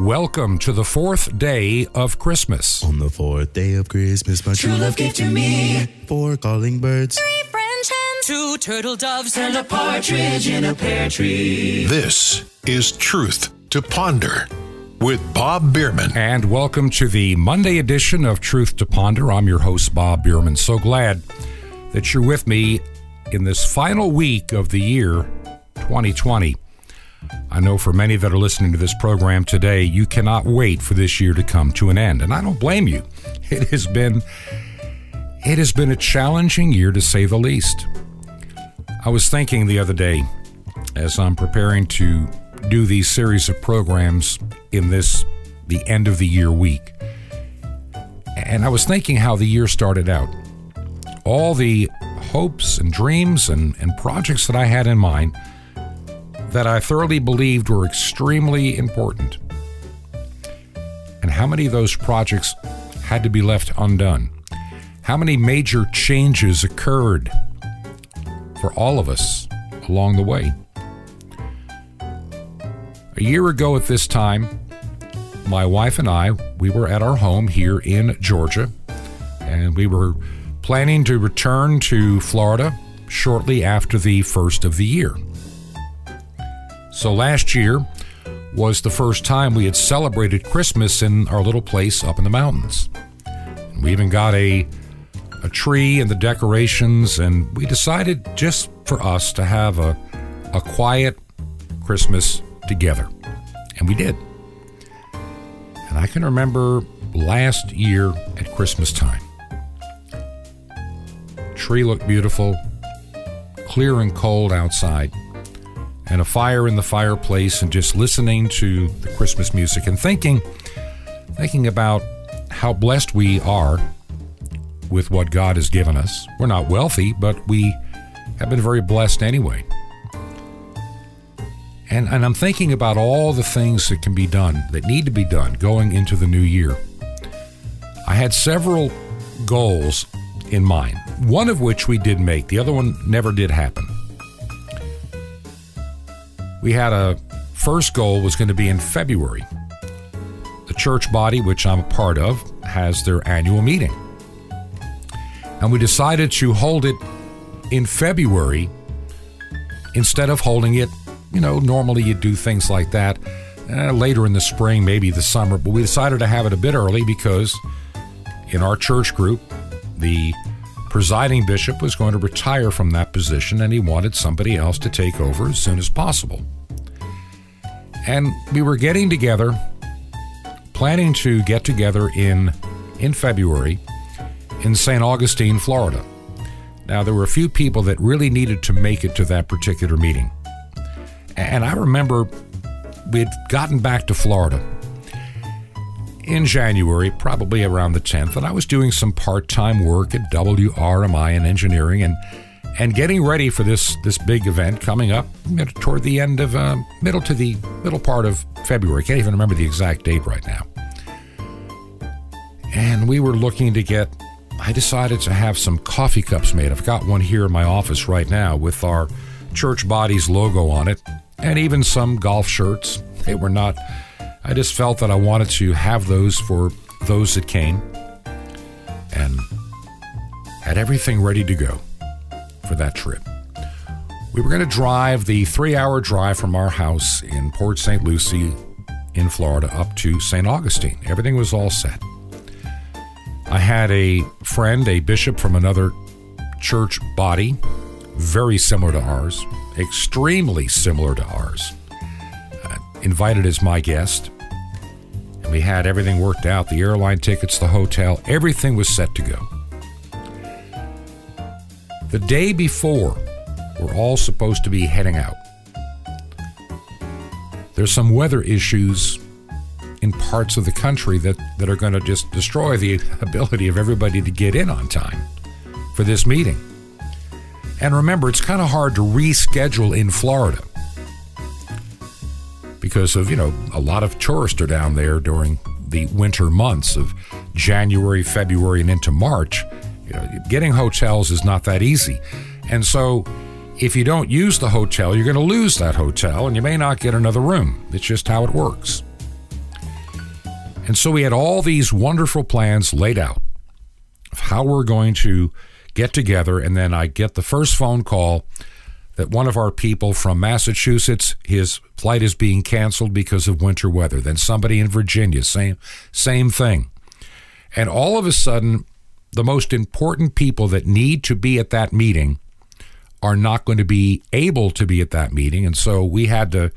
Welcome to the fourth day of Christmas. On the fourth day of Christmas, my true love gave to me four calling birds, Three French hens, Two turtle doves and a partridge in a pear tree. This is Truth to Ponder with Bob Bierman. And welcome to the Monday edition of Truth to Ponder. I'm your host, Bob Bierman. So glad that you're with me in this final week of the year 2020. I know for many that are listening to this program today, you cannot wait for this year to come to an end, and I don't blame you. It has been it has been a challenging year to say the least. I was thinking the other day as I'm preparing to do these series of programs in this the end of the year week. And I was thinking how the year started out. All the hopes and dreams and, and projects that I had in mind that I thoroughly believed were extremely important. And how many of those projects had to be left undone? How many major changes occurred for all of us along the way? A year ago at this time, my wife and I, we were at our home here in Georgia, and we were planning to return to Florida shortly after the first of the year. So last year was the first time we had celebrated Christmas in our little place up in the mountains. We even got a a tree and the decorations and we decided just for us to have a a quiet Christmas together. And we did. And I can remember last year at Christmas time. Tree looked beautiful, clear and cold outside and a fire in the fireplace and just listening to the Christmas music and thinking thinking about how blessed we are with what God has given us. We're not wealthy, but we have been very blessed anyway. And, and I'm thinking about all the things that can be done, that need to be done going into the new year. I had several goals in mind, one of which we did make, the other one never did happen we had a first goal was going to be in February. The church body, which I'm a part of, has their annual meeting. And we decided to hold it in February instead of holding it, you know, normally you do things like that uh, later in the spring, maybe the summer, but we decided to have it a bit early because in our church group, the presiding bishop was going to retire from that position and he wanted somebody else to take over as soon as possible. And we were getting together, planning to get together in, in February in St. Augustine, Florida. Now, there were a few people that really needed to make it to that particular meeting. And I remember we had gotten back to Florida in January, probably around the 10th, and I was doing some part-time work at WRMI in engineering and and getting ready for this this big event coming up toward the end of uh, middle to the middle part of February. Can't even remember the exact date right now. And we were looking to get. I decided to have some coffee cups made. I've got one here in my office right now with our church body's logo on it, and even some golf shirts. They were not I just felt that I wanted to have those for those that came and had everything ready to go for that trip. We were going to drive the three hour drive from our house in Port St. Lucie in Florida up to St. Augustine. Everything was all set. I had a friend, a bishop from another church body, very similar to ours, extremely similar to ours, uh, invited as my guest and we had everything worked out the airline tickets, the hotel, everything was set to go. The day before, we're all supposed to be heading out. There's some weather issues in parts of the country that, that are going to just destroy the ability of everybody to get in on time for this meeting. And remember, it's kind of hard to reschedule in Florida because of, you know, a lot of tourists are down there during the winter months of January, February, and into March. You know, getting hotels is not that easy. And so if you don't use the hotel, you're going to lose that hotel and you may not get another room. It's just how it works. And so we had all these wonderful plans laid out of how we're going to get together. And then I get the first phone call that one of our people from Massachusetts, his flight is being canceled because of winter weather. Then somebody in Virginia, same same thing. And all of a sudden, the most important people that need to be at that meeting are not going to be able to be at that meeting. And so we had to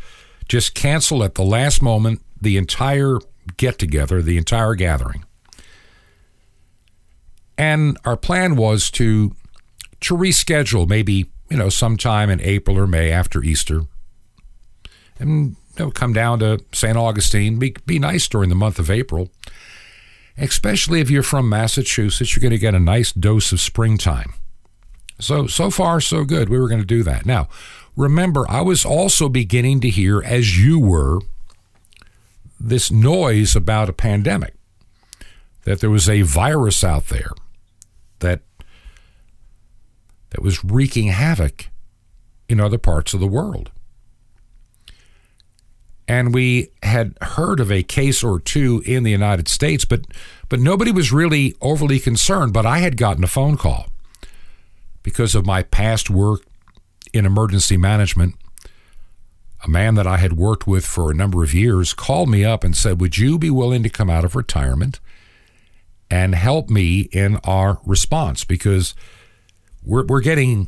just cancel at the last moment the entire get together, the entire gathering. And our plan was to to reschedule maybe, you know, sometime in April or May after Easter. And you know, come down to St. Augustine, be, be nice during the month of April. Especially if you're from Massachusetts, you're going to get a nice dose of springtime. So, so far, so good. We were going to do that. Now, remember, I was also beginning to hear, as you were, this noise about a pandemic, that there was a virus out there that that was wreaking havoc in other parts of the world. And we had heard of a case or two in the United States, but but nobody was really overly concerned. But I had gotten a phone call because of my past work in emergency management. A man that I had worked with for a number of years called me up and said, Would you be willing to come out of retirement and help me in our response? Because we're, we're getting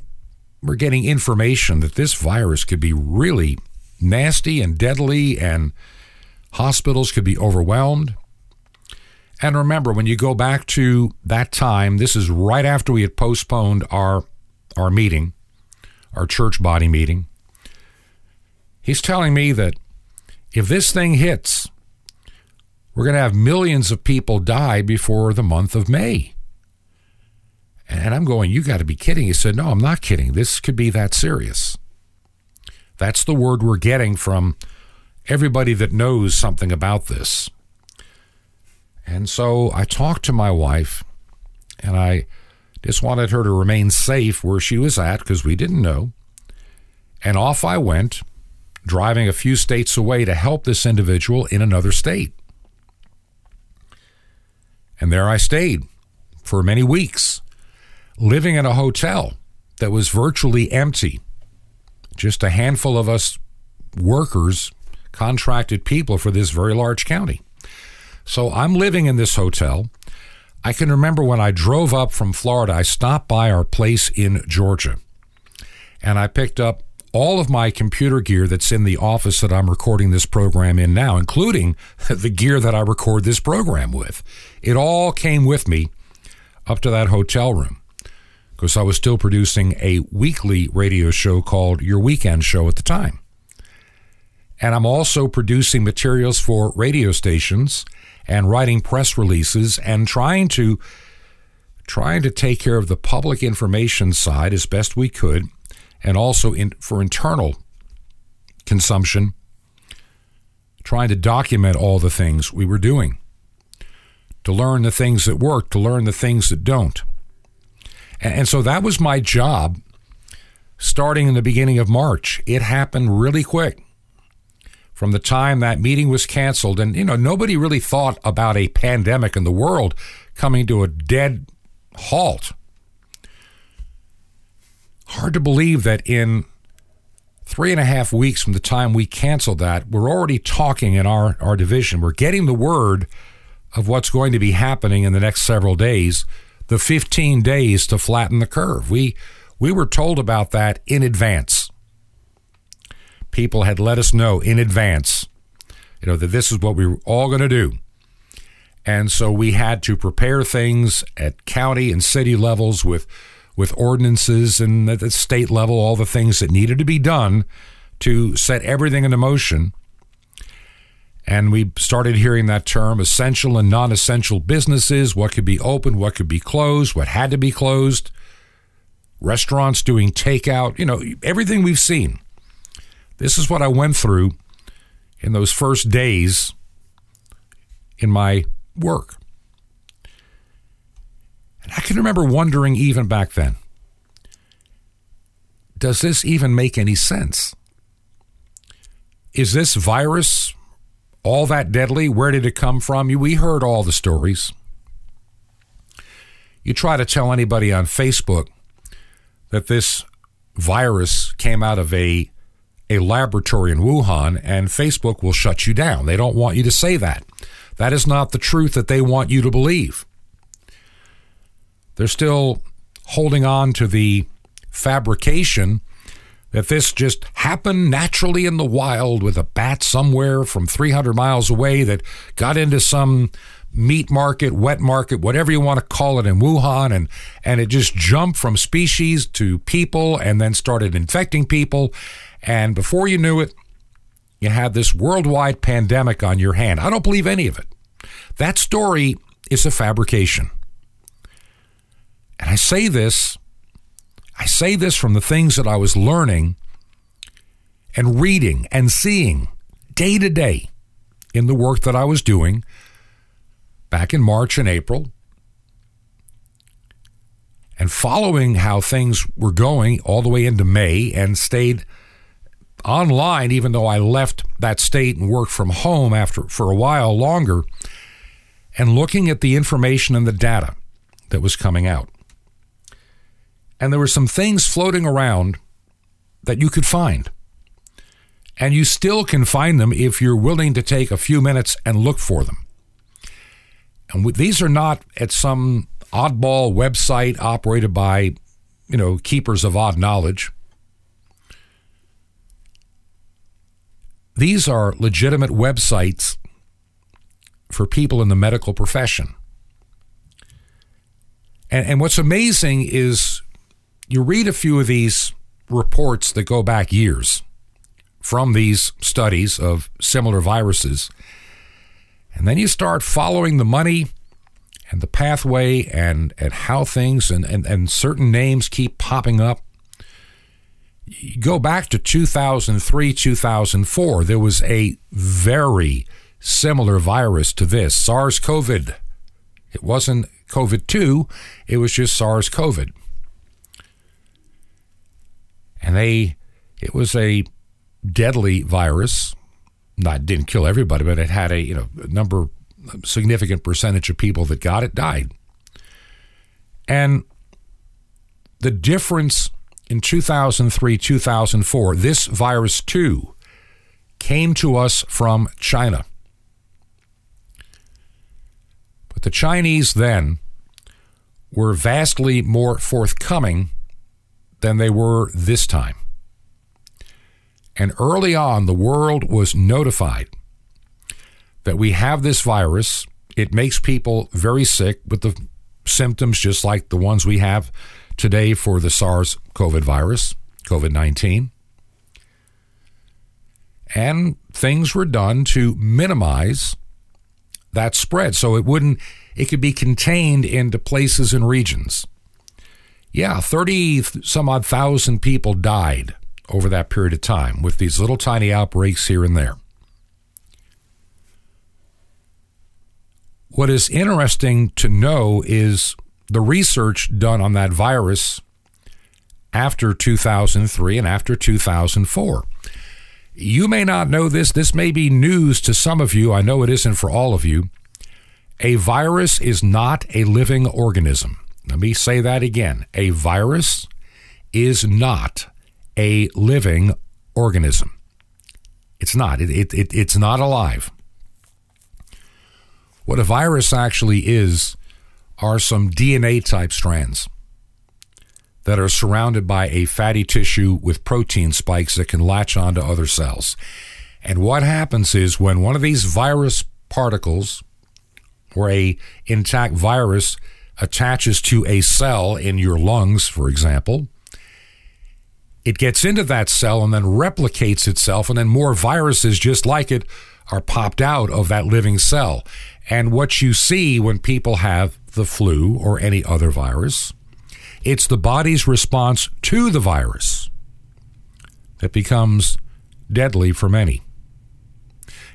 we're getting information that this virus could be really nasty and deadly and hospitals could be overwhelmed. And remember, when you go back to that time, this is right after we had postponed our our meeting, our church body meeting. He's telling me that if this thing hits, we're going to have millions of people die before the month of May. And I'm going, You got to be kidding. He said, No, I'm not kidding. This could be that serious. That's the word we're getting from everybody that knows something about this. And so I talked to my wife and I just wanted her to remain safe where she was at because we didn't know. And off I went, driving a few states away to help this individual in another state. And there I stayed for many weeks, living in a hotel that was virtually empty. Just a handful of us workers, contracted people for this very large county. So I'm living in this hotel. I can remember when I drove up from Florida, I stopped by our place in Georgia and I picked up all of my computer gear that's in the office that I'm recording this program in now, including the gear that I record this program with. It all came with me up to that hotel room because I was still producing a weekly radio show called Your Weekend Show at the time. And I'm also producing materials for radio stations and writing press releases and trying to trying to take care of the public information side as best we could and also in, for internal consumption trying to document all the things we were doing to learn the things that work to learn the things that don't and, so that was my job starting in the beginning of march it happened really quick from the time that meeting was canceled. And, you know, nobody really thought about a pandemic in the world coming to a dead halt. Hard to believe that in three and a half weeks from the time we canceled that, we're already talking in our, our division. We're getting the word of what's going to be happening in the next several days, the 15 days to flatten the curve. We, we were told about that in advance people had let us know in advance, you know, that this is what we were all going to do. And so we had to prepare things at county and city levels with with ordinances and at the state level, all the things that needed to be done to set everything into motion. And we started hearing that term essential and non essential businesses, what could be open, what could be closed, what had to be closed, restaurants doing takeout, you know, everything we've seen. This is what I went through in those first days in my work. And I can remember wondering even back then does this even make any sense? Is this virus all that deadly? Where did it come from? We heard all the stories. You try to tell anybody on Facebook that this virus came out of a a laboratory in Wuhan and Facebook will shut you down. They don't want you to say that. That is not the truth that they want you to believe. They're still holding on to the fabrication that this just happened naturally in the wild with a bat somewhere from 300 miles away that got into some meat market, wet market, whatever you want to call it in Wuhan and and it just jumped from species to people and then started infecting people and before you knew it you had this worldwide pandemic on your hand. I don't believe any of it. That story is a fabrication. And I say this I say this from the things that I was learning and reading and seeing day to day in the work that I was doing back in March and April. And following how things were going all the way into May and stayed online even though I left that state and worked from home after for a while longer and looking at the information and the data that was coming out and there were some things floating around that you could find. And you still can find them if you're willing to take a few minutes and look for them. And these are not at some oddball website operated by, you know, keepers of odd knowledge. These are legitimate websites for people in the medical profession. And, and what's amazing is you read a few of these reports that go back years from these studies of similar viruses, and then you start following the money and the pathway and, and how things and, and, and certain names keep popping up. You go back to 2003, 2004, there was a very similar virus to this SARS CoV. It wasn't COVID 2, it was just SARS CoV and they it was a deadly virus. Not didn't kill everybody, but it had a you know number significant percentage of people that got it died. And the difference in 2003, 2004, this virus too came to us from China. But the Chinese then were vastly more forthcoming than they were this time. And early on, the world was notified that we have this virus. It makes people very sick with the symptoms just like the ones we have today for the SARS COVID virus, COVID 19. And things were done to minimize that spread so it wouldn't, it could be contained into places and regions. Yeah, 30 some odd thousand people died over that period of time with these little tiny outbreaks here and there. What is interesting to know is the research done on that virus after 2003 and after 2004. You may not know this. This may be news to some of you. I know it isn't for all of you. A virus is not a living organism. Let me say that again. A virus is not a living organism. It's not. It, it, it, it's not alive. What a virus actually is are some DNA type strands that are surrounded by a fatty tissue with protein spikes that can latch onto other cells. And what happens is when one of these virus particles or a intact virus attaches to a cell in your lungs, for example, it gets into that cell and then replicates itself, and then more viruses just like it are popped out of that living cell. And what you see when people have the flu or any other virus, it's the body's response to the virus that becomes deadly for many,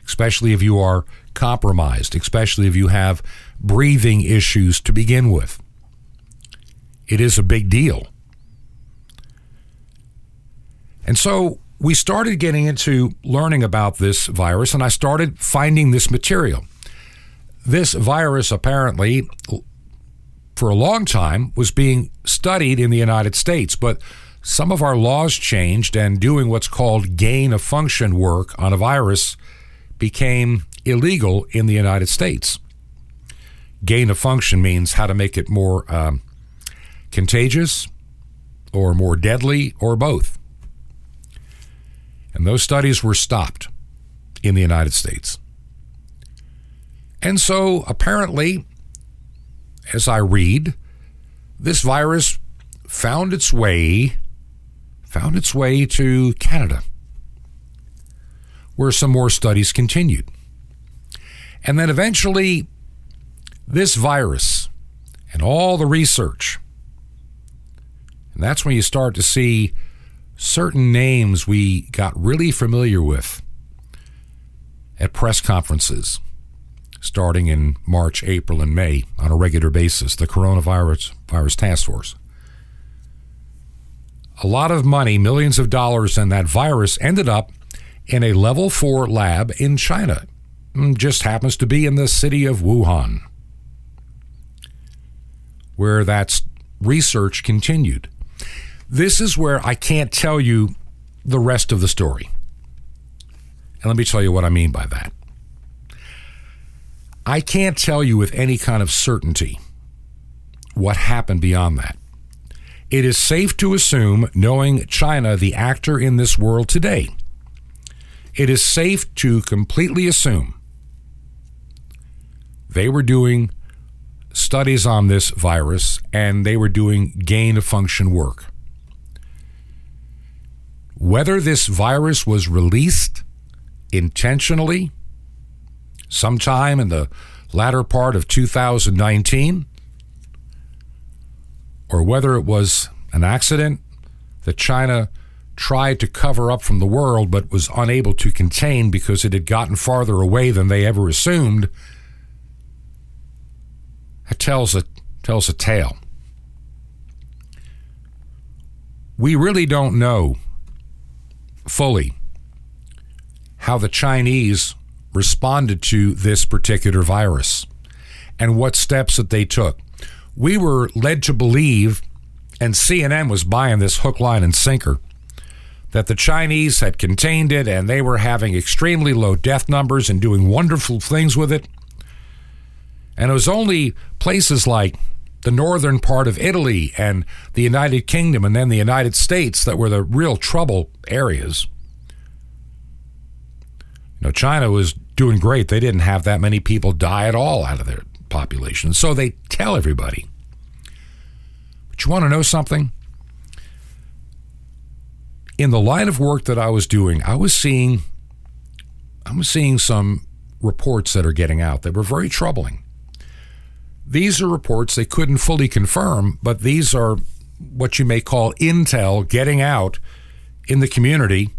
especially if you are compromised, especially if you have breathing issues to begin with. It is a big deal. And so we started getting into learning about this virus, and I started finding this material. This virus apparently, for a long time, was being studied in the United States, but some of our laws changed, and doing what's called gain of function work on a virus became illegal in the United States. Gain of function means how to make it more um, contagious or more deadly or both. And those studies were stopped in the United States. And so apparently, as I read, this virus found its way found its way to Canada, where some more studies continued. And then eventually, this virus and all the research, and that's when you start to see certain names we got really familiar with at press conferences starting in March, April, and May on a regular basis, the Coronavirus Virus Task Force. A lot of money, millions of dollars, and that virus ended up in a level four lab in China. Mm, just happens to be in the city of Wuhan, where that research continued. This is where I can't tell you the rest of the story. And let me tell you what I mean by that. I can't tell you with any kind of certainty what happened beyond that. It is safe to assume, knowing China, the actor in this world today, it is safe to completely assume they were doing studies on this virus and they were doing gain of function work. Whether this virus was released intentionally sometime in the latter part of 2019 or whether it was an accident that China tried to cover up from the world but was unable to contain because it had gotten farther away than they ever assumed, tells a, tells a tale. We really don't know fully how the Chinese responded to this particular virus and what steps that they took we were led to believe, and CNN was buying this hook, line, and sinker, that the Chinese had contained it and they were having extremely low death numbers and doing wonderful things with it. And it was only places like the northern part of Italy and the United Kingdom and then the United States that were the real trouble areas. You know, China was doing great. They didn't have that many people die at all out of their population. So they tell everybody. But you want to know something? In the line of work that I was doing, I was seeing I was seeing some reports that are getting out that were very troubling. These are reports they couldn't fully confirm, but these are what you may call intel getting out in the community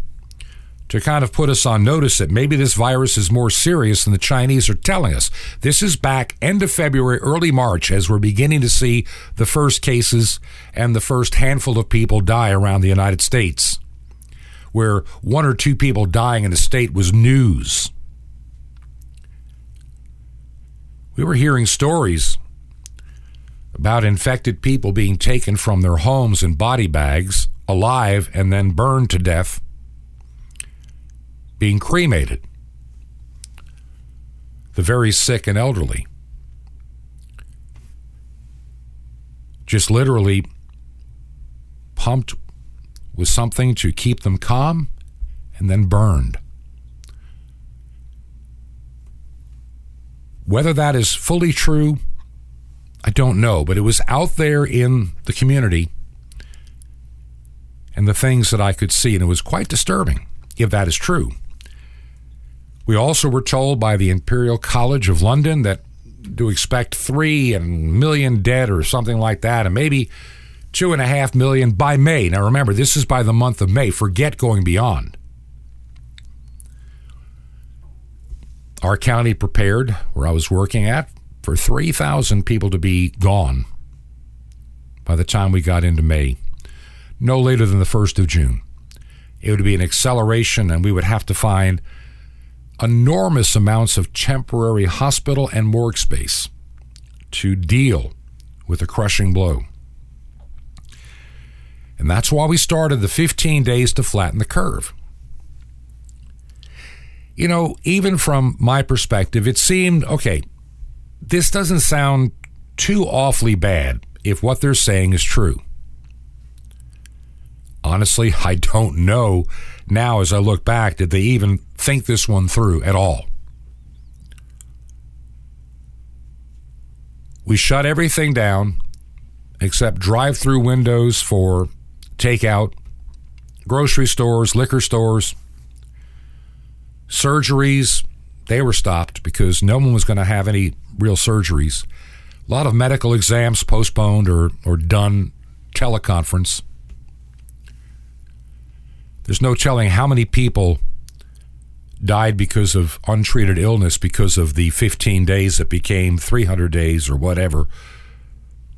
to kind of put us on notice that maybe this virus is more serious than the Chinese are telling us. This is back end of February, early March, as we're beginning to see the first cases and the first handful of people die around the United States, where one or two people dying in a state was news. We were hearing stories about infected people being taken from their homes in body bags, alive, and then burned to death being cremated, the very sick and elderly. Just literally pumped with something to keep them calm and then burned. Whether that is fully true, I don't know, but it was out there in the community and the things that I could see, and it was quite disturbing if that is true. We also were told by the Imperial College of London that to expect three and million dead or something like that, and maybe two and a half million by May. Now remember, this is by the month of May. Forget going beyond. Our county prepared, where I was working at, for 3,000 people to be gone by the time we got into May, no later than the 1st of June. it would be an acceleration, and we would have to find enormous amounts of temporary hospital and morgue space to deal with a crushing blow. And that's why we started the 15 days to flatten the curve. You know, even from my perspective, it seemed okay, this doesn't sound too awfully bad if what they're saying is true. Honestly, I don't know now as I look back, did they even think this one through at all? We shut everything down except drive through windows for takeout, grocery stores, liquor stores, surgeries. They were stopped because no one was going to have any real surgeries. A lot of medical exams postponed or, or done teleconference. There's no telling how many people died because of untreated illness because of the 15 days that became 300 days or whatever.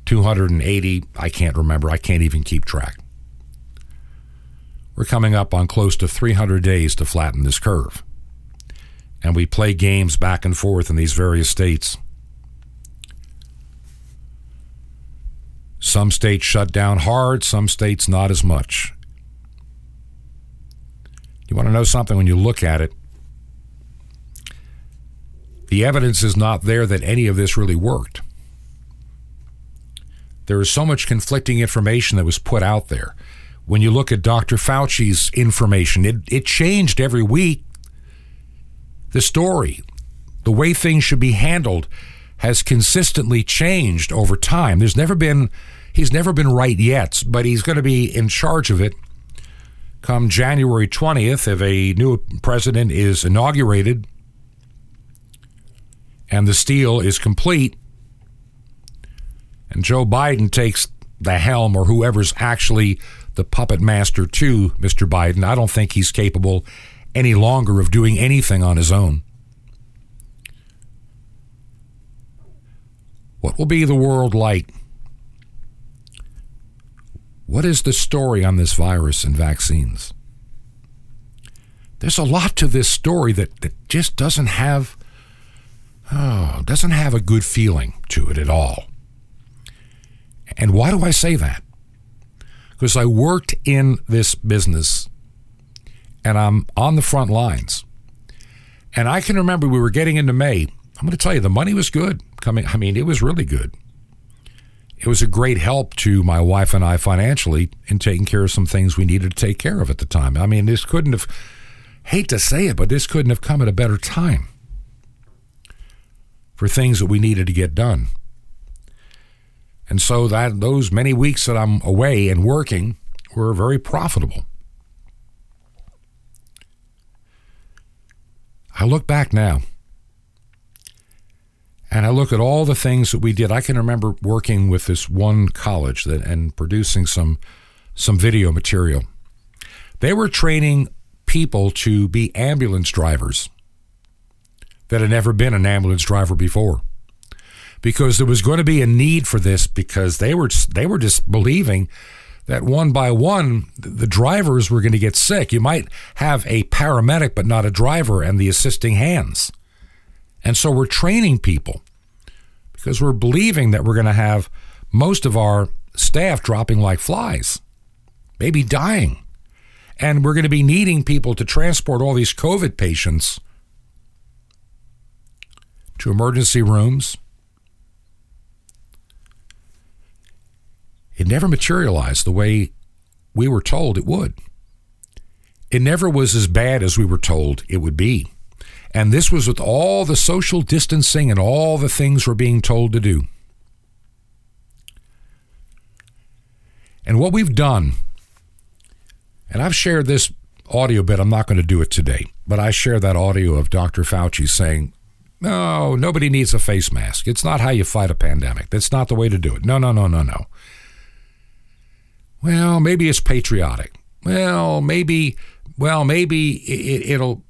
280, I can't remember. I can't even keep track. We're coming up on close to 300 days to flatten this curve. And we play games back and forth in these various states. Some states shut down hard, some states not as much. You want to know something when you look at it? The evidence is not there that any of this really worked. There is so much conflicting information that was put out there. When you look at Dr. Fauci's information, it, it changed every week. The story, the way things should be handled, has consistently changed over time. There's never been, he's never been right yet, but he's going to be in charge of it come January 20th if a new president is inaugurated and the steal is complete and Joe Biden takes the helm or whoever's actually the puppet master to Mr. Biden. I don't think he's capable any longer of doing anything on his own. What will be the world like what is the story on this virus and vaccines? There's a lot to this story that, that just doesn't have oh, doesn't have a good feeling to it at all. And why do I say that? Because I worked in this business and I'm on the front lines. And I can remember we were getting into May. I'm going to tell you, the money was good. Coming, I mean, it was really good it was a great help to my wife and I financially in taking care of some things we needed to take care of at the time. I mean, this couldn't have, hate to say it, but this couldn't have come at a better time for things that we needed to get done. And so that those many weeks that I'm away and working were very profitable. I look back now and I look at all the things that we did. I can remember working with this one college that, and producing some some video material. They were training people to be ambulance drivers that had never been an ambulance driver before because there was going to be a need for this because they were they were just believing that one by one the drivers were going to get sick. You might have a paramedic but not a driver and the assisting hands. And so we're training people because we're believing that we're going to have most of our staff dropping like flies, maybe dying. And we're going to be needing people to transport all these COVID patients to emergency rooms. It never materialized the way we were told it would. It never was as bad as we were told it would be. And this was with all the social distancing and all the things we're being told to do. And what we've done, and I've shared this audio bit, I'm not going to do it today, but I share that audio of Dr. Fauci saying, no, nobody needs a face mask. It's not how you fight a pandemic. That's not the way to do it. No, no, no, no, no. Well, maybe it's patriotic. Well, maybe, well, maybe it, it'll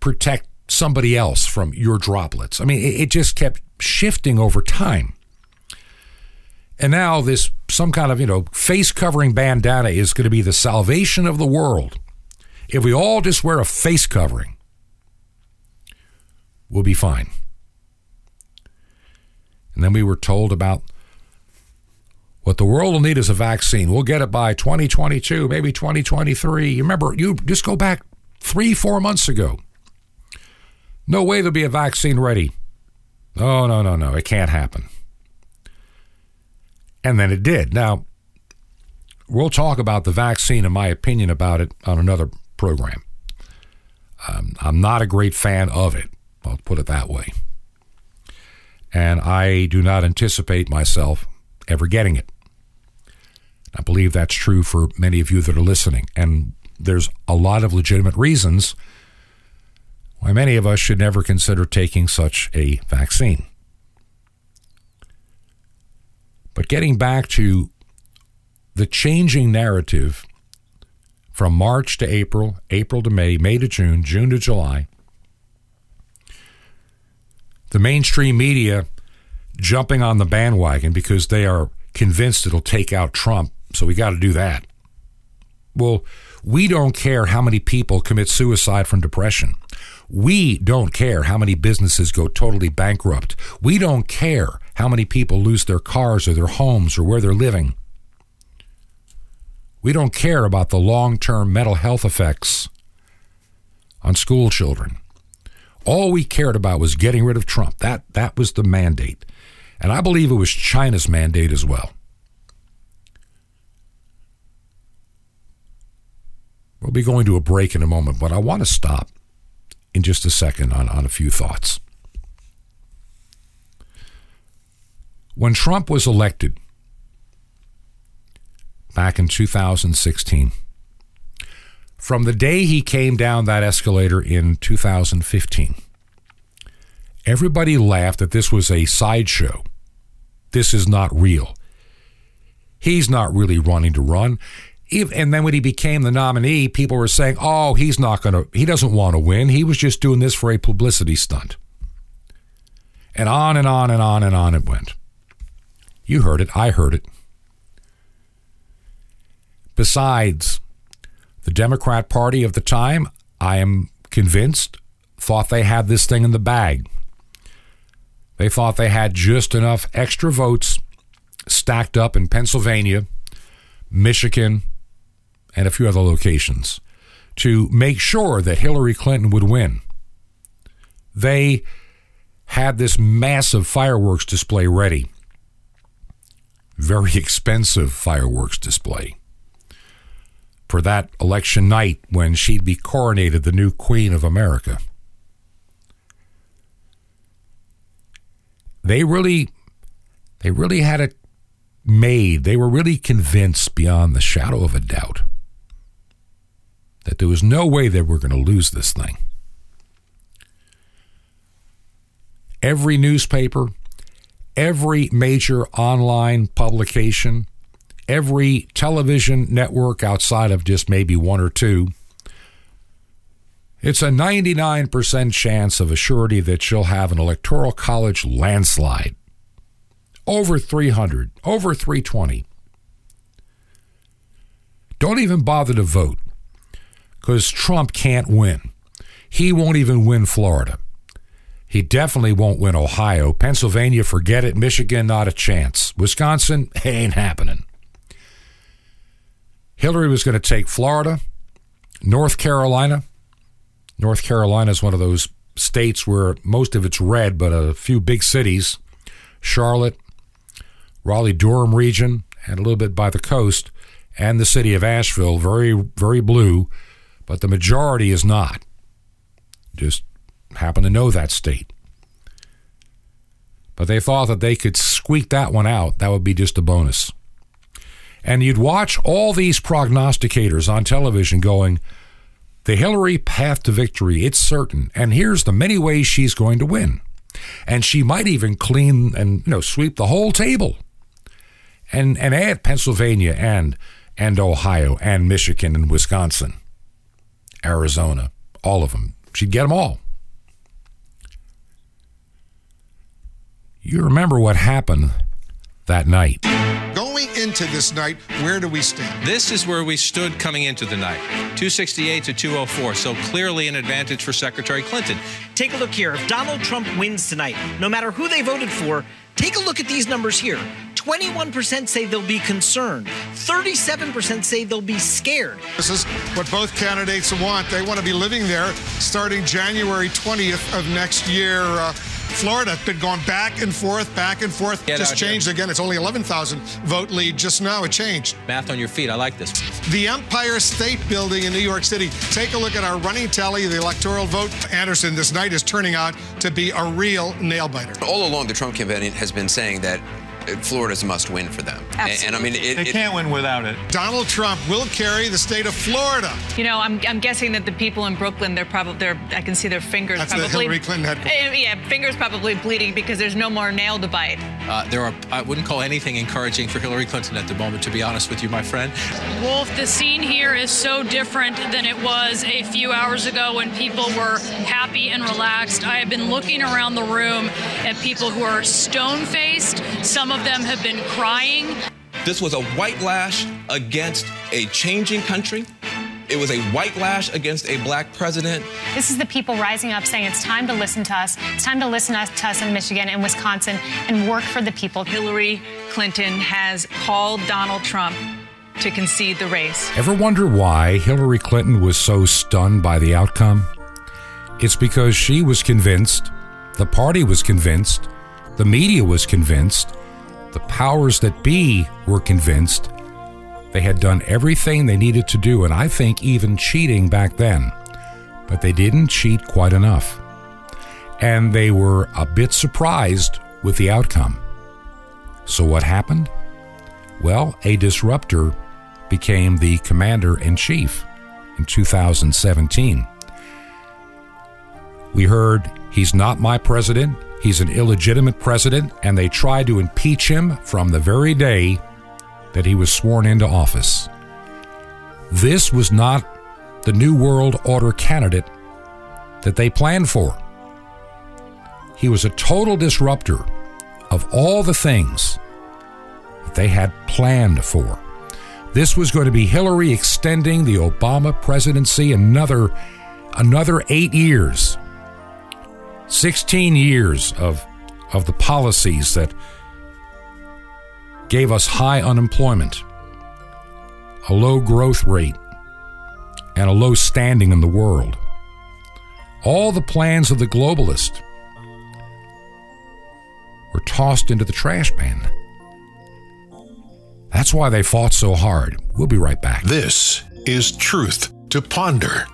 protect somebody else from your droplets. I mean, it, it just kept shifting over time. And now this some kind of, you know, face covering bandana is going to be the salvation of the world. if we all just wear a face covering, we'll be fine. And then we were told about what the world will need is a vaccine. We'll get it by 2022, maybe 2023. You remember, you just go back three, four months ago. No way there'll be a vaccine ready. Oh, no, no, no. It can't happen. And then it did. Now, we'll talk about the vaccine and my opinion about it on another program. Um, I'm not a great fan of it. I'll put it that way. And I do not anticipate myself ever getting it. I believe that's true for many of you that are listening. And there's a lot of legitimate reasons why many of us should never consider taking such a vaccine. But getting back to the changing narrative from March to April, April to May, May to June, June to July, the mainstream media jumping on the bandwagon because they are convinced it'll take out Trump, so we got to do that. Well, we don't care how many people commit suicide from depression. We don't care how many businesses go totally bankrupt. We don't care how many people lose their cars or their homes or where they're living. We don't care about the long term mental health effects on school children. All we cared about was getting rid of Trump. That, that was the mandate. And I believe it was China's mandate as well. We'll be going to a break in a moment, but I want to stop in just a second on, on a few thoughts. When Trump was elected back in 2016, from the day he came down that escalator in 2015, everybody laughed that this was a sideshow. This is not real. He's not really running to run. And then when he became the nominee, people were saying, oh, he's not going to, he doesn't want to win. He was just doing this for a publicity stunt. And on and on and on and on it went. You heard it. I heard it. Besides, the Democrat Party of the time, I am convinced, thought they had this thing in the bag. They thought they had just enough extra votes stacked up in Pennsylvania, Michigan, and a few other locations to make sure that Hillary Clinton would win. They had this massive fireworks display ready. Very expensive fireworks display for that election night when she'd be coronated the new Queen of America. They really they really had it made. They were really convinced beyond the shadow of a doubt that there was no way they were going to lose this thing. Every newspaper, every major online publication, every television network outside of just maybe one or two, it's a 99% chance of a surety that she'll have an electoral college landslide. Over 300, over 320. Don't even bother to vote because Trump can't win. He won't even win Florida. He definitely won't win Ohio. Pennsylvania, forget it. Michigan, not a chance. Wisconsin, ain't happening. Hillary was going to take Florida, North Carolina. North Carolina is one of those states where most of it's red, but a few big cities, Charlotte, Raleigh Durham region, and a little bit by the coast, and the city of Asheville, very, very blue but the majority is not. Just happen to know that state. But they thought that they could squeak that one out. That would be just a bonus. And you'd watch all these prognosticators on television going, the Hillary path to victory, it's certain. And here's the many ways she's going to win. And she might even clean and you know sweep the whole table. And and add Pennsylvania and and Ohio and Michigan and Wisconsin. Arizona, all of them. She'd get them all. You remember what happened that night. going into this night, where do we stand? This is where we stood coming into the night 268 to 204. So clearly an advantage for Secretary Clinton. Take a look here. If Donald Trump wins tonight, no matter who they voted for, take a look at these numbers here. 21% say they'll be concerned. 37% say they'll be scared. This is what both candidates want. They want to be living there starting January 20th of next year. Uh, Florida has been going back and forth, back and forth. Get just out here. changed again. It's only 11,000 vote lead just now. It changed. Math on your feet. I like this. The Empire State Building in New York City. Take a look at our running tally, the electoral vote. Anderson, this night is turning out to be a real nail biter. All along, the Trump campaign has been saying that Florida's a must win for them. And, and I mean, it, They it- can't win without it. Donald Trump will carry the state of Florida. You know, I'm, I'm guessing that the people in Brooklyn, they're probably, they're, I can see their fingers That's the probably. Hillary Clinton headquarters. Eh, Yeah, fingers probably bleeding because there's no more nail to bite. Uh, there are, I wouldn't call anything encouraging for Hillary Clinton at the moment, to be honest with you, my friend. Wolf, the scene here is so different than it was a few hours ago when people were happy and relaxed. I have been looking around the room at people who are stone faced. Some of them have been crying. This was a white lash against a changing country. It was a white lash against a black president. This is the people rising up saying it's time to listen to us. It's time to listen to us in Michigan and Wisconsin and work for the people. Hillary Clinton has called Donald Trump to concede the race. Ever wonder why Hillary Clinton was so stunned by the outcome? It's because she was convinced, the party was convinced, the media was convinced, the powers that be were convinced they had done everything they needed to do, and I think even cheating back then. But they didn't cheat quite enough. And they were a bit surprised with the outcome. So what happened? Well, a disruptor became the commander in chief in 2017. We heard he's not my president, he's an illegitimate president, and they tried to impeach him from the very day that he was sworn into office. This was not the New World Order candidate that they planned for. He was a total disruptor of all the things that they had planned for. This was going to be Hillary extending the Obama presidency another another 8 years. 16 years of of the policies that gave us high unemployment, a low growth rate, and a low standing in the world. All the plans of the globalist were tossed into the trash bin. That's why they fought so hard. We'll be right back. This is Truth to Ponder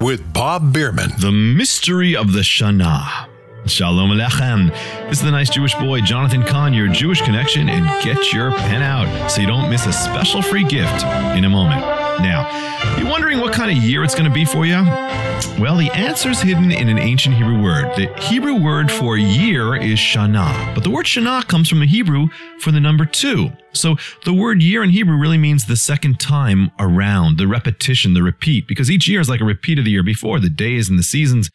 with Bob Bierman. The mystery of the Shana. Shalom Alechem. This is the nice Jewish boy, Jonathan Cahn, your Jewish connection, and get your pen out so you don't miss a special free gift in a moment. Now, you're wondering what kind of year it's going to be for you? Well, the answer's hidden in an ancient Hebrew word. The Hebrew word for year is Shana, but the word Shana comes from the Hebrew for the number two. So the word year in Hebrew really means the second time around, the repetition, the repeat, because each year is like a repeat of the year before, the days and the seasons.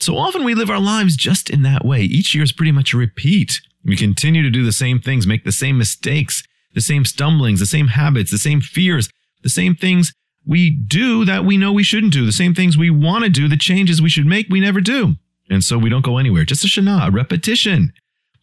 So often we live our lives just in that way. Each year is pretty much a repeat. We continue to do the same things, make the same mistakes, the same stumblings, the same habits, the same fears, the same things we do that we know we shouldn't do, the same things we want to do, the changes we should make, we never do. And so we don't go anywhere. Just a shana, a repetition.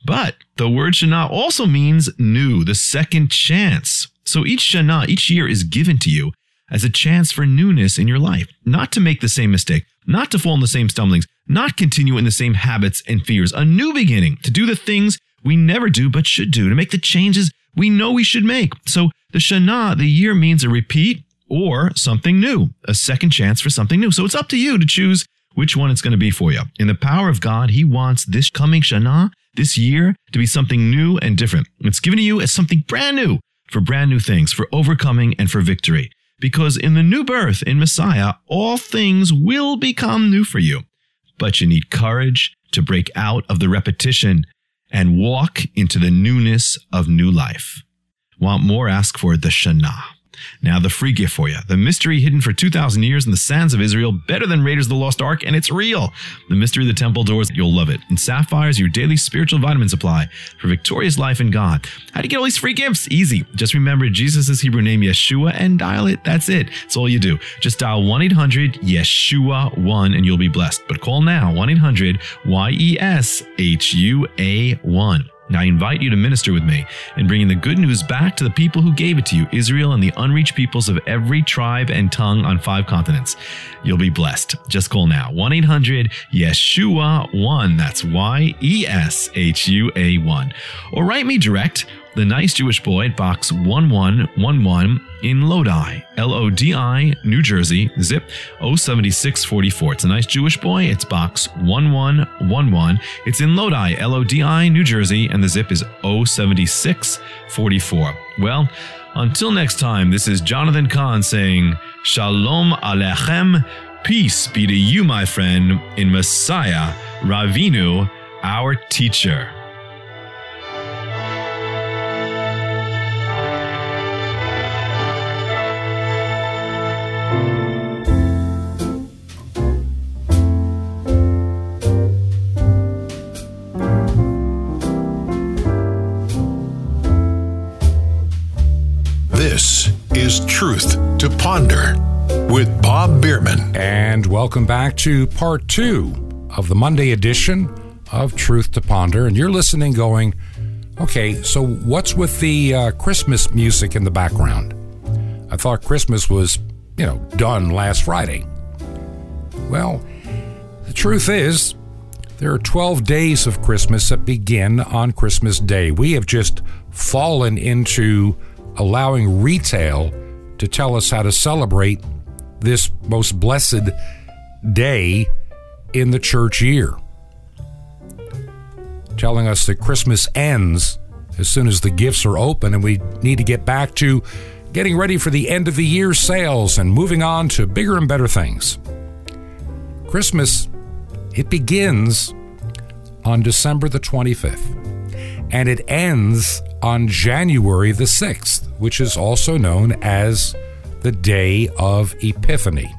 But the word shana also means new, the second chance. So each shana, each year is given to you as a chance for newness in your life, not to make the same mistake, not to fall in the same stumblings, not continue in the same habits and fears, a new beginning to do the things we never do but should do, to make the changes we know we should make. So the Shana, the year means a repeat or something new, a second chance for something new. So it's up to you to choose which one it's going to be for you. In the power of God, He wants this coming Shana, this year, to be something new and different. It's given to you as something brand new for brand new things, for overcoming and for victory. Because in the new birth in Messiah, all things will become new for you. But you need courage to break out of the repetition and walk into the newness of new life. Want more? Ask for the Shana. Now, the free gift for you. The mystery hidden for 2,000 years in the sands of Israel, better than Raiders of the Lost Ark, and it's real. The mystery of the temple doors, you'll love it. And Sapphire's your daily spiritual vitamin supply for victorious life in God. How do you get all these free gifts? Easy. Just remember Jesus' Hebrew name, Yeshua, and dial it. That's it. That's all you do. Just dial 1 800 Yeshua 1 and you'll be blessed. But call now 1 800 Y E S H U A 1. Now, I invite you to minister with me in bringing the good news back to the people who gave it to you, Israel and the unreached peoples of every tribe and tongue on five continents. You'll be blessed. Just call now 1 800 Yeshua 1. That's Y E S H U A 1. Or write me direct the Nice Jewish Boy at Box 1111 in Lodi, L O D I, New Jersey, zip 07644. It's a Nice Jewish Boy. It's Box 1111. It's in Lodi, L O D I, New Jersey, and the zip is 07644. Well, until next time, this is Jonathan Cahn saying, Shalom Alechem. Peace be to you, my friend, in Messiah, Ravinu, our teacher. Ponder with Bob Bierman. And welcome back to part two of the Monday edition of Truth to Ponder. And you're listening, going, okay, so what's with the uh, Christmas music in the background? I thought Christmas was, you know, done last Friday. Well, the truth is, there are 12 days of Christmas that begin on Christmas Day. We have just fallen into allowing retail to tell us how to celebrate this most blessed day in the church year. Telling us that Christmas ends as soon as the gifts are open and we need to get back to getting ready for the end of the year sales and moving on to bigger and better things. Christmas, it begins on December the 25th and it ends on January the 6th, which is also known as the Day of Epiphany.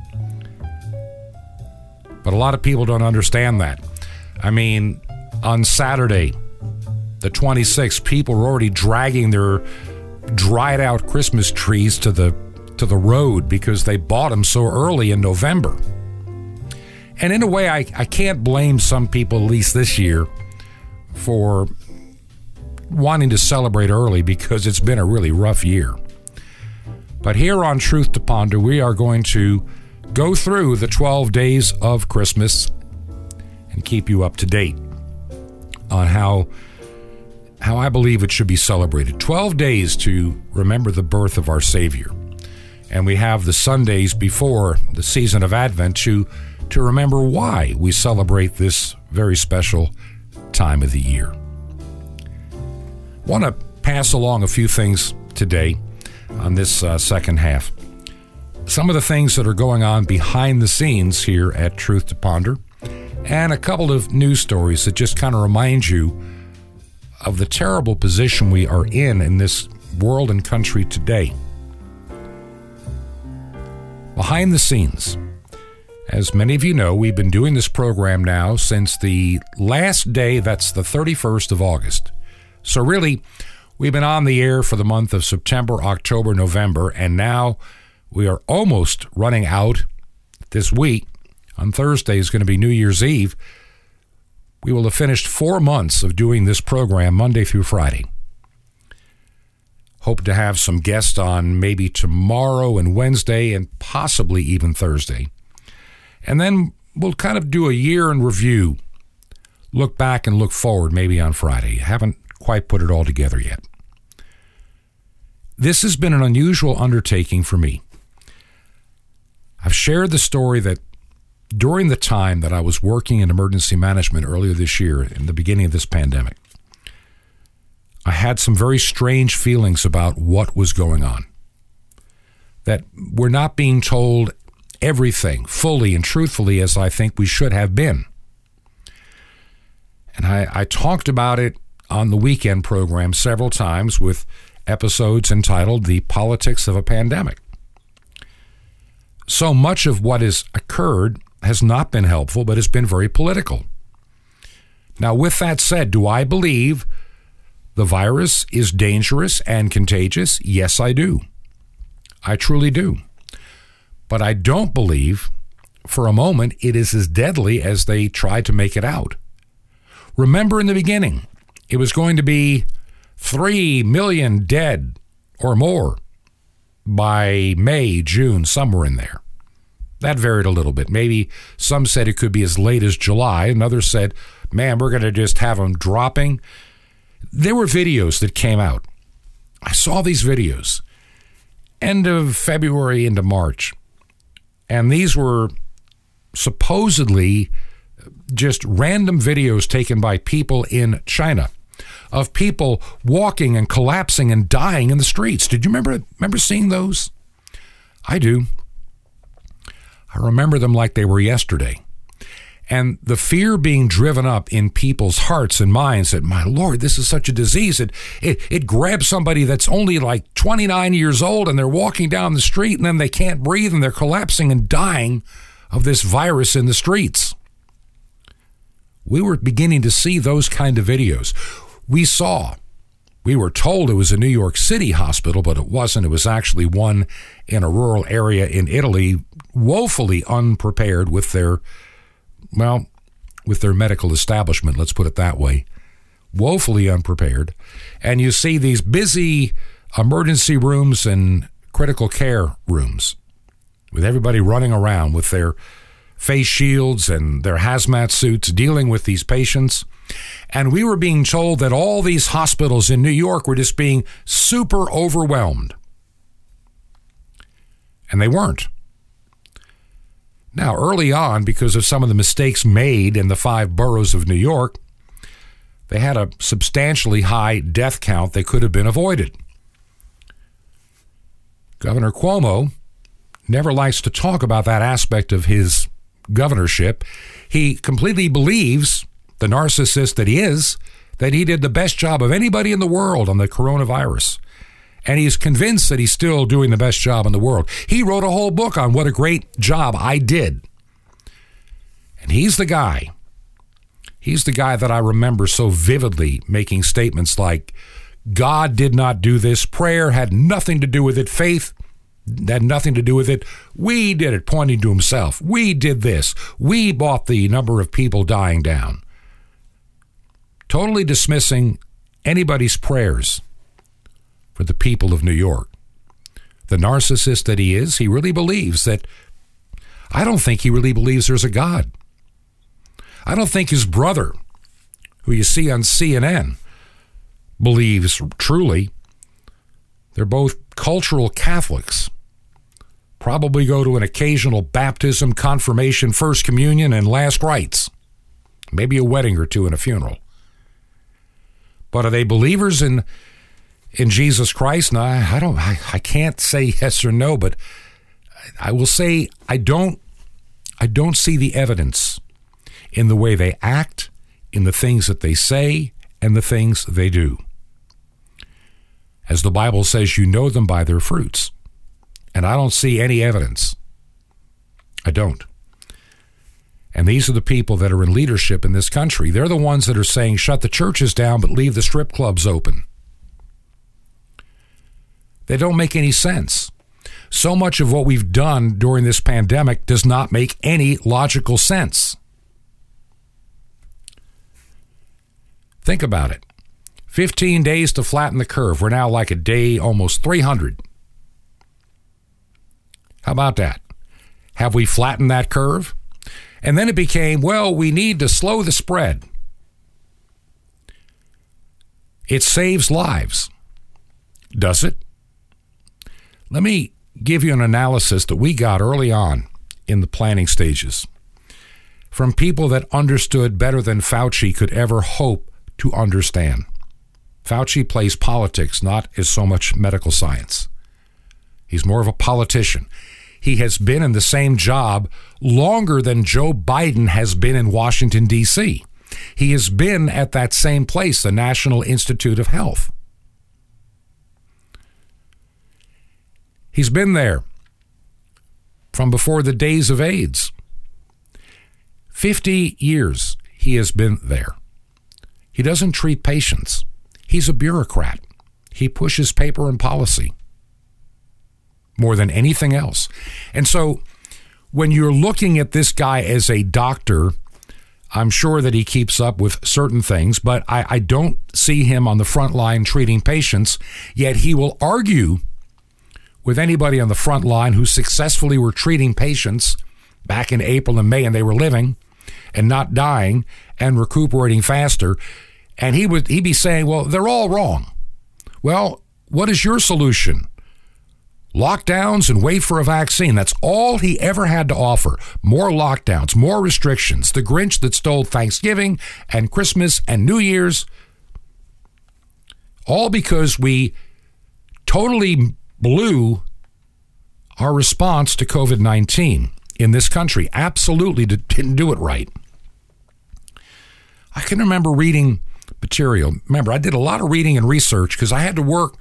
But a lot of people don't understand that. I mean, on Saturday, the 26th, people were already dragging their dried out Christmas trees to the to the road because they bought them so early in November. And in a way, I, I can't blame some people, at least this year, for wanting to celebrate early because it's been a really rough year. But here on Truth to Ponder, we are going to go through the 12 days of Christmas and keep you up to date on how how I believe it should be celebrated. 12 days to remember the birth of our Savior. And we have the Sundays before the season of Advent to to remember why we celebrate this very special time of the year. Want to pass along a few things today on this uh, second half. Some of the things that are going on behind the scenes here at Truth to Ponder, and a couple of news stories that just kind of remind you of the terrible position we are in in this world and country today. Behind the scenes, as many of you know, we've been doing this program now since the last day, that's the 31st of August. So, really, we've been on the air for the month of September, October, November, and now we are almost running out this week. On Thursday is going to be New Year's Eve. We will have finished four months of doing this program Monday through Friday. Hope to have some guests on maybe tomorrow and Wednesday and possibly even Thursday. And then we'll kind of do a year in review, look back and look forward maybe on Friday. Haven't quite put it all together yet. This has been an unusual undertaking for me. I've shared the story that during the time that I was working in emergency management earlier this year, in the beginning of this pandemic, I had some very strange feelings about what was going on. That we're not being told everything fully and truthfully as I think we should have been. And I, I talked about it on the weekend program several times with episodes entitled The Politics of a Pandemic. So much of what has occurred has not been helpful, but has been very political. Now, with that said, do I believe the virus is dangerous and contagious? Yes, I do. I truly do. But I don't believe for a moment it is as deadly as they try to make it out. Remember in the beginning, it was going to be 3 million dead or more by May, June, somewhere in there. That varied a little bit. Maybe some said it could be as late as July, and others said, man, we're going to just have them dropping. There were videos that came out. I saw these videos end of February into March. And these were supposedly just random videos taken by people in China of people walking and collapsing and dying in the streets. Did you remember remember seeing those? I do. I remember them like they were yesterday. And the fear being driven up in people's hearts and minds that, my Lord, this is such a disease. It, it, it grabs somebody that's only like 29 years old and they're walking down the street and then they can't breathe and they're collapsing and dying of this virus in the streets. We were beginning to see those kind of videos. We saw, we were told it was a New York City hospital, but it wasn't. It was actually one in a rural area in Italy, woefully unprepared with their well, with their medical establishment, let's put it that way, woefully unprepared. And you see these busy emergency rooms and critical care rooms with everybody running around with their face shields and their hazmat suits dealing with these patients. And we were being told that all these hospitals in New York were just being super overwhelmed. And they weren't. Now, early on, because of some of the mistakes made in the five boroughs of New York, they had a substantially high death count that could have been avoided. Governor Cuomo never likes to talk about that aspect of his governorship. He completely believes, the narcissist that he is, that he did the best job of anybody in the world on the coronavirus and he's convinced that he's still doing the best job in the world. He wrote a whole book on what a great job I did. And he's the guy. He's the guy that I remember so vividly making statements like, God did not do this. Prayer had nothing to do with it. Faith had nothing to do with it. We did it, pointing to himself. We did this. We bought the number of people dying down. Totally dismissing anybody's prayers for the people of New York. The narcissist that he is, he really believes that. I don't think he really believes there's a God. I don't think his brother, who you see on CNN, believes truly. They're both cultural Catholics. Probably go to an occasional baptism, confirmation, first communion, and last rites. Maybe a wedding or two and a funeral. But are they believers in in Jesus Christ? Now, I don't, I, I can't say yes or no, but I will say I don't, I don't see the evidence in the way they act, in the things that they say, and the things they do. As the Bible says, you know them by their fruits. And I don't see any evidence. I don't. And these are the people that are in leadership in this country. They're the ones that are saying, shut the churches down, but leave the strip clubs open. They don't make any sense. So much of what we've done during this pandemic does not make any logical sense. Think about it 15 days to flatten the curve. We're now like a day, almost 300. How about that? Have we flattened that curve? And then it became, well, we need to slow the spread. It saves lives. Does it? Let me give you an analysis that we got early on in the planning stages from people that understood better than Fauci could ever hope to understand. Fauci plays politics, not as so much medical science. He's more of a politician. He has been in the same job longer than Joe Biden has been in Washington, D.C. He has been at that same place, the National Institute of Health. He's been there from before the days of AIDS. 50 years he has been there. He doesn't treat patients. He's a bureaucrat. He pushes paper and policy more than anything else. And so when you're looking at this guy as a doctor, I'm sure that he keeps up with certain things, but I, I, don't see him on the front line treating patients. Yet he will argue with anybody on the front line who successfully were treating patients back in April and May and they were living and not dying and recuperating faster. And he would he'd be saying, Well, they're all wrong. Well, what is your solution? Lockdowns and wait for a vaccine. That's all he ever had to offer. More lockdowns, more restrictions. The Grinch that stole Thanksgiving and Christmas and New Year's. All because we totally blew our response to COVID 19 in this country. Absolutely didn't do it right. I can remember reading material. Remember, I did a lot of reading and research because I had to work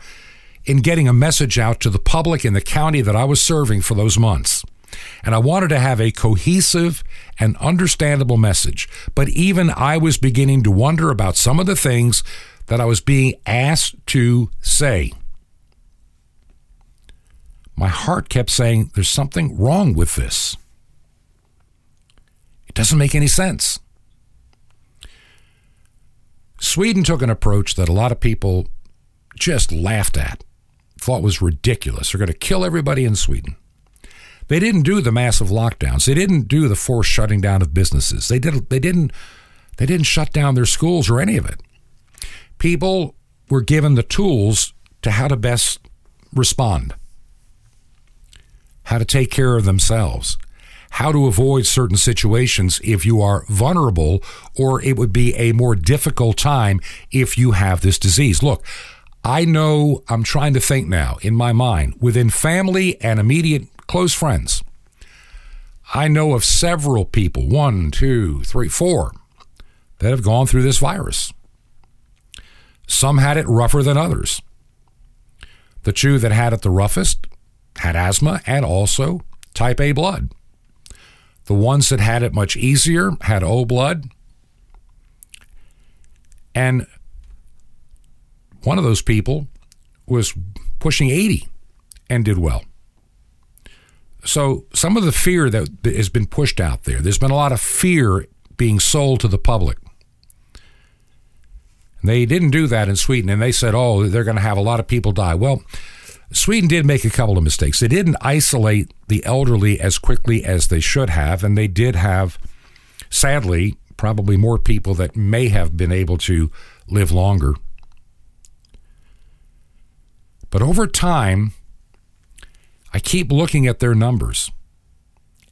in getting a message out to the public in the county that I was serving for those months. And I wanted to have a cohesive and understandable message. But even I was beginning to wonder about some of the things that I was being asked to say. My heart kept saying, There's something wrong with this. It doesn't make any sense. Sweden took an approach that a lot of people just laughed at, thought was ridiculous. They're going to kill everybody in Sweden. They didn't do the massive lockdowns. They didn't do the forced shutting down of businesses. They did they didn't they didn't shut down their schools or any of it. People were given the tools to how to best respond. How to take care of themselves how to avoid certain situations if you are vulnerable, or it would be a more difficult time if you have this disease. Look, I know I'm trying to think now in my mind within family and immediate close friends. I know of several people, one, two, three, four, that have gone through this virus. Some had it rougher than others. The two that had it the roughest had asthma and also type A blood. The ones that had it much easier had O blood. And one of those people was pushing 80 and did well. So, some of the fear that has been pushed out there, there's been a lot of fear being sold to the public. They didn't do that in Sweden, and they said, oh, they're going to have a lot of people die. Well, Sweden did make a couple of mistakes. They didn't isolate the elderly as quickly as they should have, and they did have, sadly, probably more people that may have been able to live longer. But over time, I keep looking at their numbers,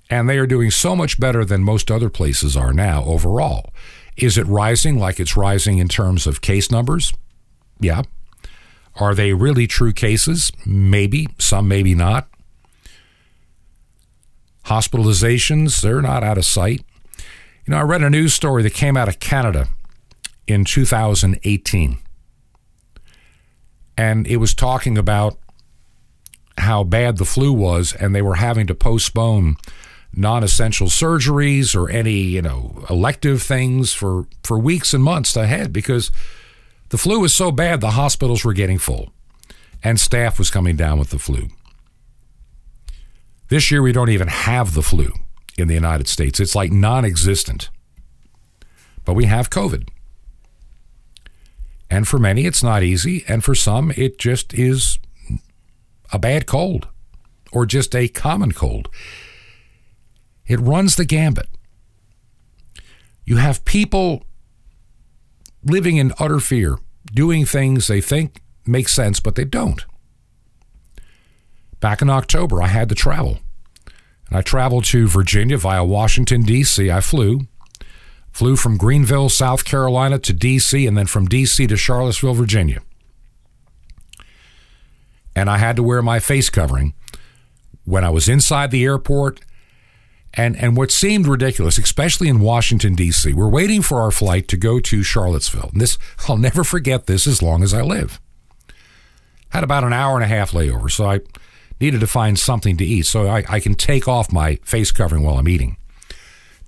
and they are doing so much better than most other places are now overall. Is it rising like it's rising in terms of case numbers? Yeah, are they really true cases? Maybe, some maybe not. Hospitalizations, they're not out of sight. You know, I read a news story that came out of Canada in 2018. And it was talking about how bad the flu was, and they were having to postpone non essential surgeries or any, you know, elective things for, for weeks and months ahead because the flu was so bad, the hospitals were getting full, and staff was coming down with the flu. This year, we don't even have the flu in the United States. It's like non existent. But we have COVID. And for many, it's not easy. And for some, it just is a bad cold or just a common cold. It runs the gambit. You have people living in utter fear, doing things they think make sense, but they don't. Back in October, I had to travel. And I traveled to Virginia via Washington, D.C. I flew. Flew from Greenville, South Carolina to D.C., and then from D.C. to Charlottesville, Virginia. And I had to wear my face covering when I was inside the airport and and what seemed ridiculous, especially in Washington D.C. We're waiting for our flight to go to Charlottesville. And this I'll never forget this as long as I live. Had about an hour and a half layover, so I needed to find something to eat so I, I can take off my face covering while I'm eating,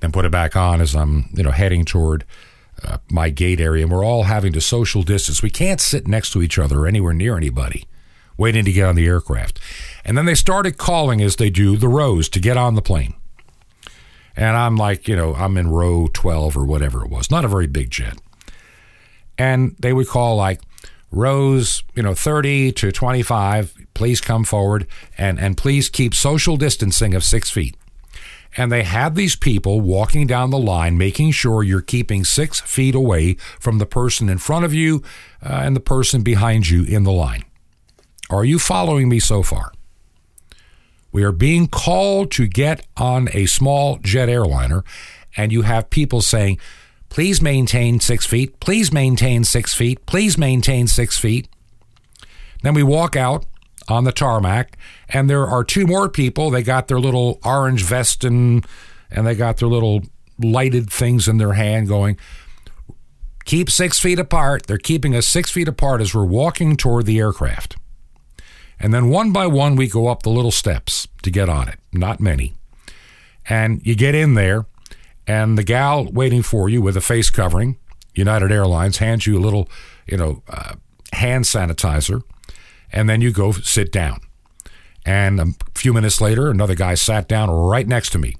then put it back on as I'm you know heading toward uh, my gate area. And we're all having to social distance. We can't sit next to each other or anywhere near anybody, waiting to get on the aircraft. And then they started calling as they do the rows to get on the plane. And I'm like, you know, I'm in row 12 or whatever it was, not a very big jet. And they would call like rows, you know, 30 to 25, please come forward and, and please keep social distancing of six feet. And they had these people walking down the line, making sure you're keeping six feet away from the person in front of you uh, and the person behind you in the line. Are you following me so far? We are being called to get on a small jet airliner, and you have people saying, please maintain six feet, please maintain six feet, please maintain six feet. Then we walk out on the tarmac, and there are two more people. They got their little orange vest and, and they got their little lighted things in their hand going, keep six feet apart. They're keeping us six feet apart as we're walking toward the aircraft. And then one by one, we go up the little steps to get on it. Not many. And you get in there, and the gal waiting for you with a face covering, United Airlines, hands you a little, you know, uh, hand sanitizer, and then you go sit down. And a few minutes later, another guy sat down right next to me,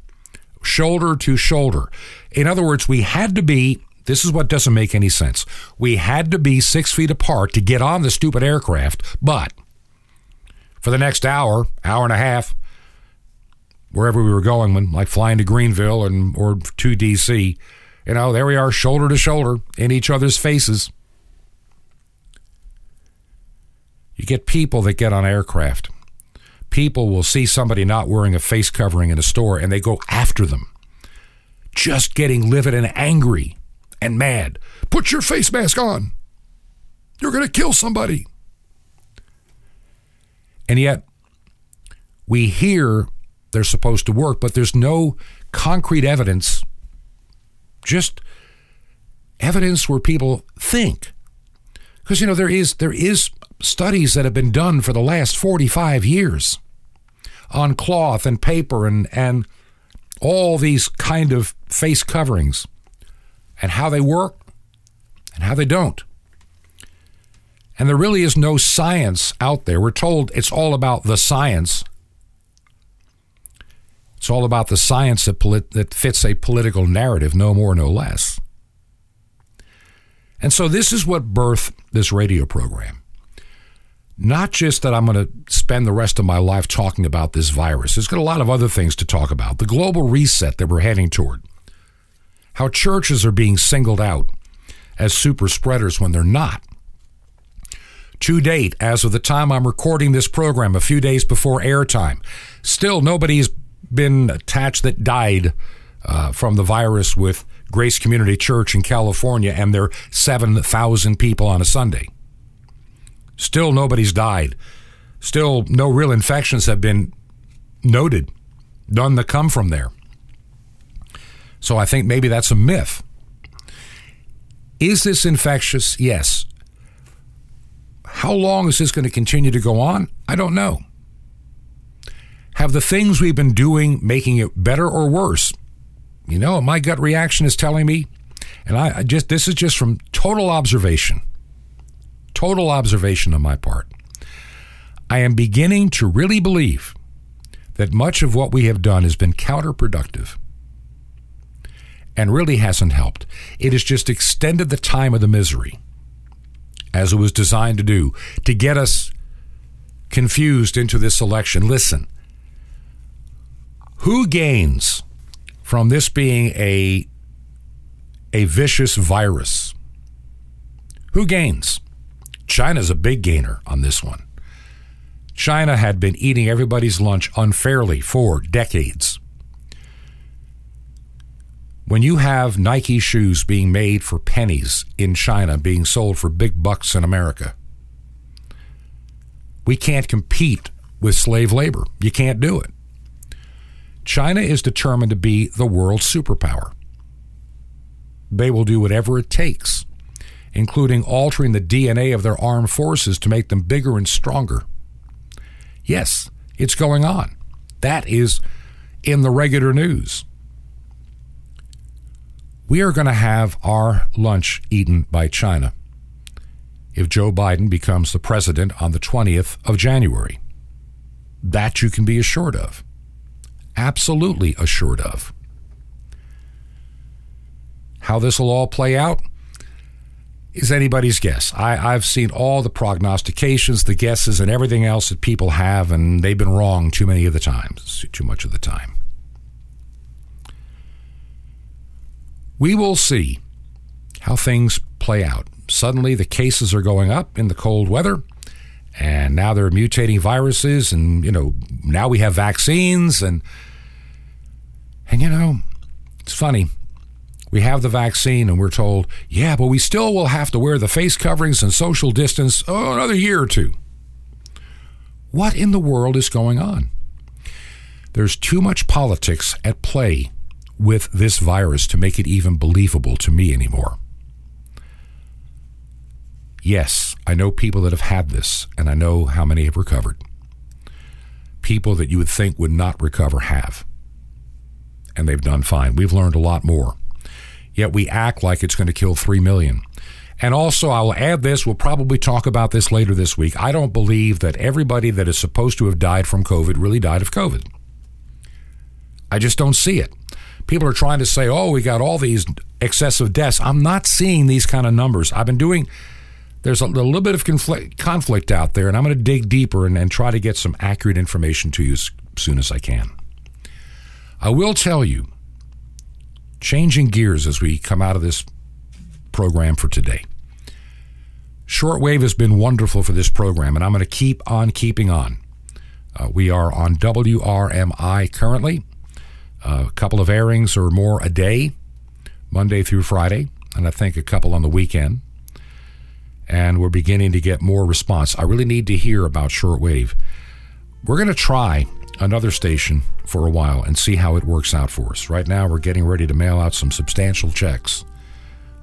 shoulder to shoulder. In other words, we had to be. This is what doesn't make any sense. We had to be six feet apart to get on the stupid aircraft, but for the next hour, hour and a half, wherever we were going, when like flying to Greenville and or to DC, you know, there we are, shoulder to shoulder in each other's faces. You get people that get on aircraft. People will see somebody not wearing a face covering in a store and they go after them. Just getting livid and angry and mad. Put your face mask on. You're going to kill somebody. And yet, we hear they're supposed to work, but there's no concrete evidence, just evidence where people think. Because you know there is there is studies that have been done for the last 45 years on cloth and paper and and all these kind of face coverings and how they work and how they don't. And there really is no science out there. We're told it's all about the science. It's all about the science that, polit- that fits a political narrative, no more, no less. And so this is what birthed this radio program. Not just that I'm going to spend the rest of my life talking about this virus. There's got a lot of other things to talk about. The global reset that we're heading toward. How churches are being singled out as super spreaders when they're not. To date, as of the time I'm recording this program, a few days before airtime, still nobody's been attached that died uh, from the virus with Grace Community Church in California and their 7,000 people on a Sunday. Still nobody's died. Still no real infections have been noted, none that come from there. So I think maybe that's a myth. Is this infectious? Yes. How long is this going to continue to go on? I don't know. Have the things we've been doing making it better or worse? You know, my gut reaction is telling me, and I, I just this is just from total observation, total observation on my part. I am beginning to really believe that much of what we have done has been counterproductive and really hasn't helped. It has just extended the time of the misery as it was designed to do to get us confused into this election. Listen, who gains from this being a a vicious virus? Who gains? China's a big gainer on this one. China had been eating everybody's lunch unfairly for decades. When you have Nike shoes being made for pennies in China being sold for big bucks in America, we can't compete with slave labor. You can't do it. China is determined to be the world superpower. They will do whatever it takes, including altering the DNA of their armed forces to make them bigger and stronger. Yes, It's going on. That is in the regular news. We are going to have our lunch eaten by China if Joe Biden becomes the president on the 20th of January. That you can be assured of. Absolutely assured of. How this will all play out is anybody's guess. I, I've seen all the prognostications, the guesses, and everything else that people have, and they've been wrong too many of the times, too much of the time. We will see how things play out. Suddenly, the cases are going up in the cold weather, and now they're mutating viruses, and you know now we have vaccines, and and you know it's funny we have the vaccine and we're told, yeah, but we still will have to wear the face coverings and social distance oh, another year or two. What in the world is going on? There's too much politics at play with this virus to make it even believable to me anymore. Yes, I know people that have had this, and I know how many have recovered. People that you would think would not recover have. And they've done fine. We've learned a lot more yet we act like it's going to kill 3 million. And also, I will add this, we'll probably talk about this later this week. I don't believe that everybody that is supposed to have died from COVID really died of COVID. I just don't see it. People are trying to say, oh, we got all these excessive deaths. I'm not seeing these kind of numbers. I've been doing, there's a, a little bit of conflict, conflict out there, and I'm going to dig deeper and, and try to get some accurate information to you as soon as I can. I will tell you changing gears as we come out of this program for today. Shortwave has been wonderful for this program, and I'm going to keep on keeping on. Uh, we are on WRMI currently, a couple of airings or more a day, Monday through Friday, and I think a couple on the weekend. And we're beginning to get more response. I really need to hear about shortwave. We're going to try another station for a while and see how it works out for us. Right now, we're getting ready to mail out some substantial checks.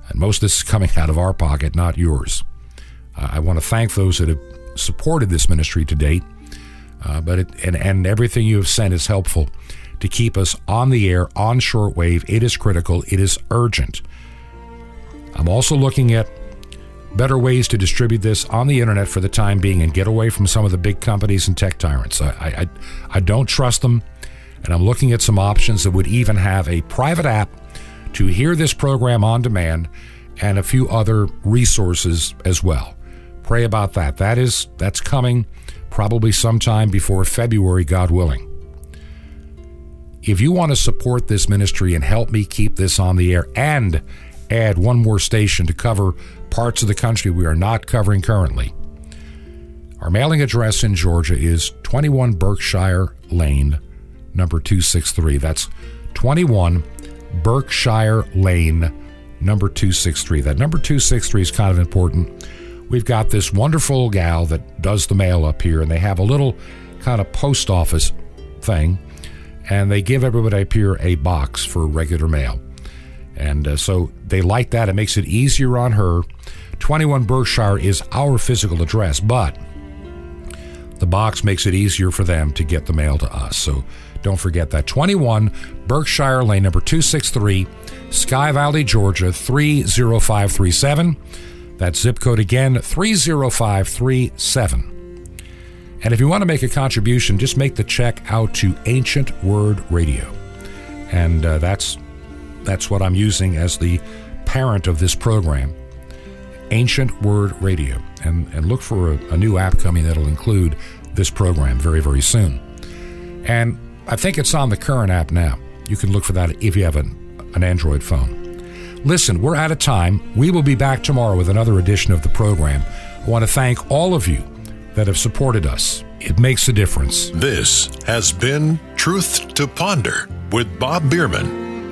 And most of this is coming out of our pocket, not yours. Uh, I want to thank those that have supported this ministry to date. Uh, but it, and, and everything you have sent is helpful to keep us on the air, on shortwave. It is critical, it is urgent. I'm also looking at better ways to distribute this on the internet for the time being and get away from some of the big companies and tech tyrants. I, I, I don't trust them, and I'm looking at some options that would even have a private app to hear this program on demand and a few other resources as well. Pray about that. That is that's coming probably sometime before February, God willing. If you want to support this ministry and help me keep this on the air and add one more station to cover parts of the country we are not covering currently. Our mailing address in Georgia is 21 Berkshire Lane, number 263. That's 21 Berkshire Lane, number 263. That number 263 is kind of important. We've got this wonderful gal that does the mail up here, and they have a little kind of post office thing, and they give everybody up here a box for regular mail. And uh, so they like that. It makes it easier on her. 21 Berkshire is our physical address, but the box makes it easier for them to get the mail to us. So don't forget that. 21 Berkshire Lane, number 263, Sky Valley, Georgia, 30537. That zip code again, 30537. And if you want to make a contribution, just make the check out to Ancient Word Radio. And uh, that's that's what I'm using as the parent of this program, Ancient Word Radio. And, and look for a, a new app coming that'll include this program very, very soon. And I think it's on the current app now. You can look for that if you have an, an Android phone. Listen, we're out of time. We will be back tomorrow with another edition of the program. I want to thank all of you that have supported us. It makes a difference. This has been Truth to Ponder with Bob Bierman.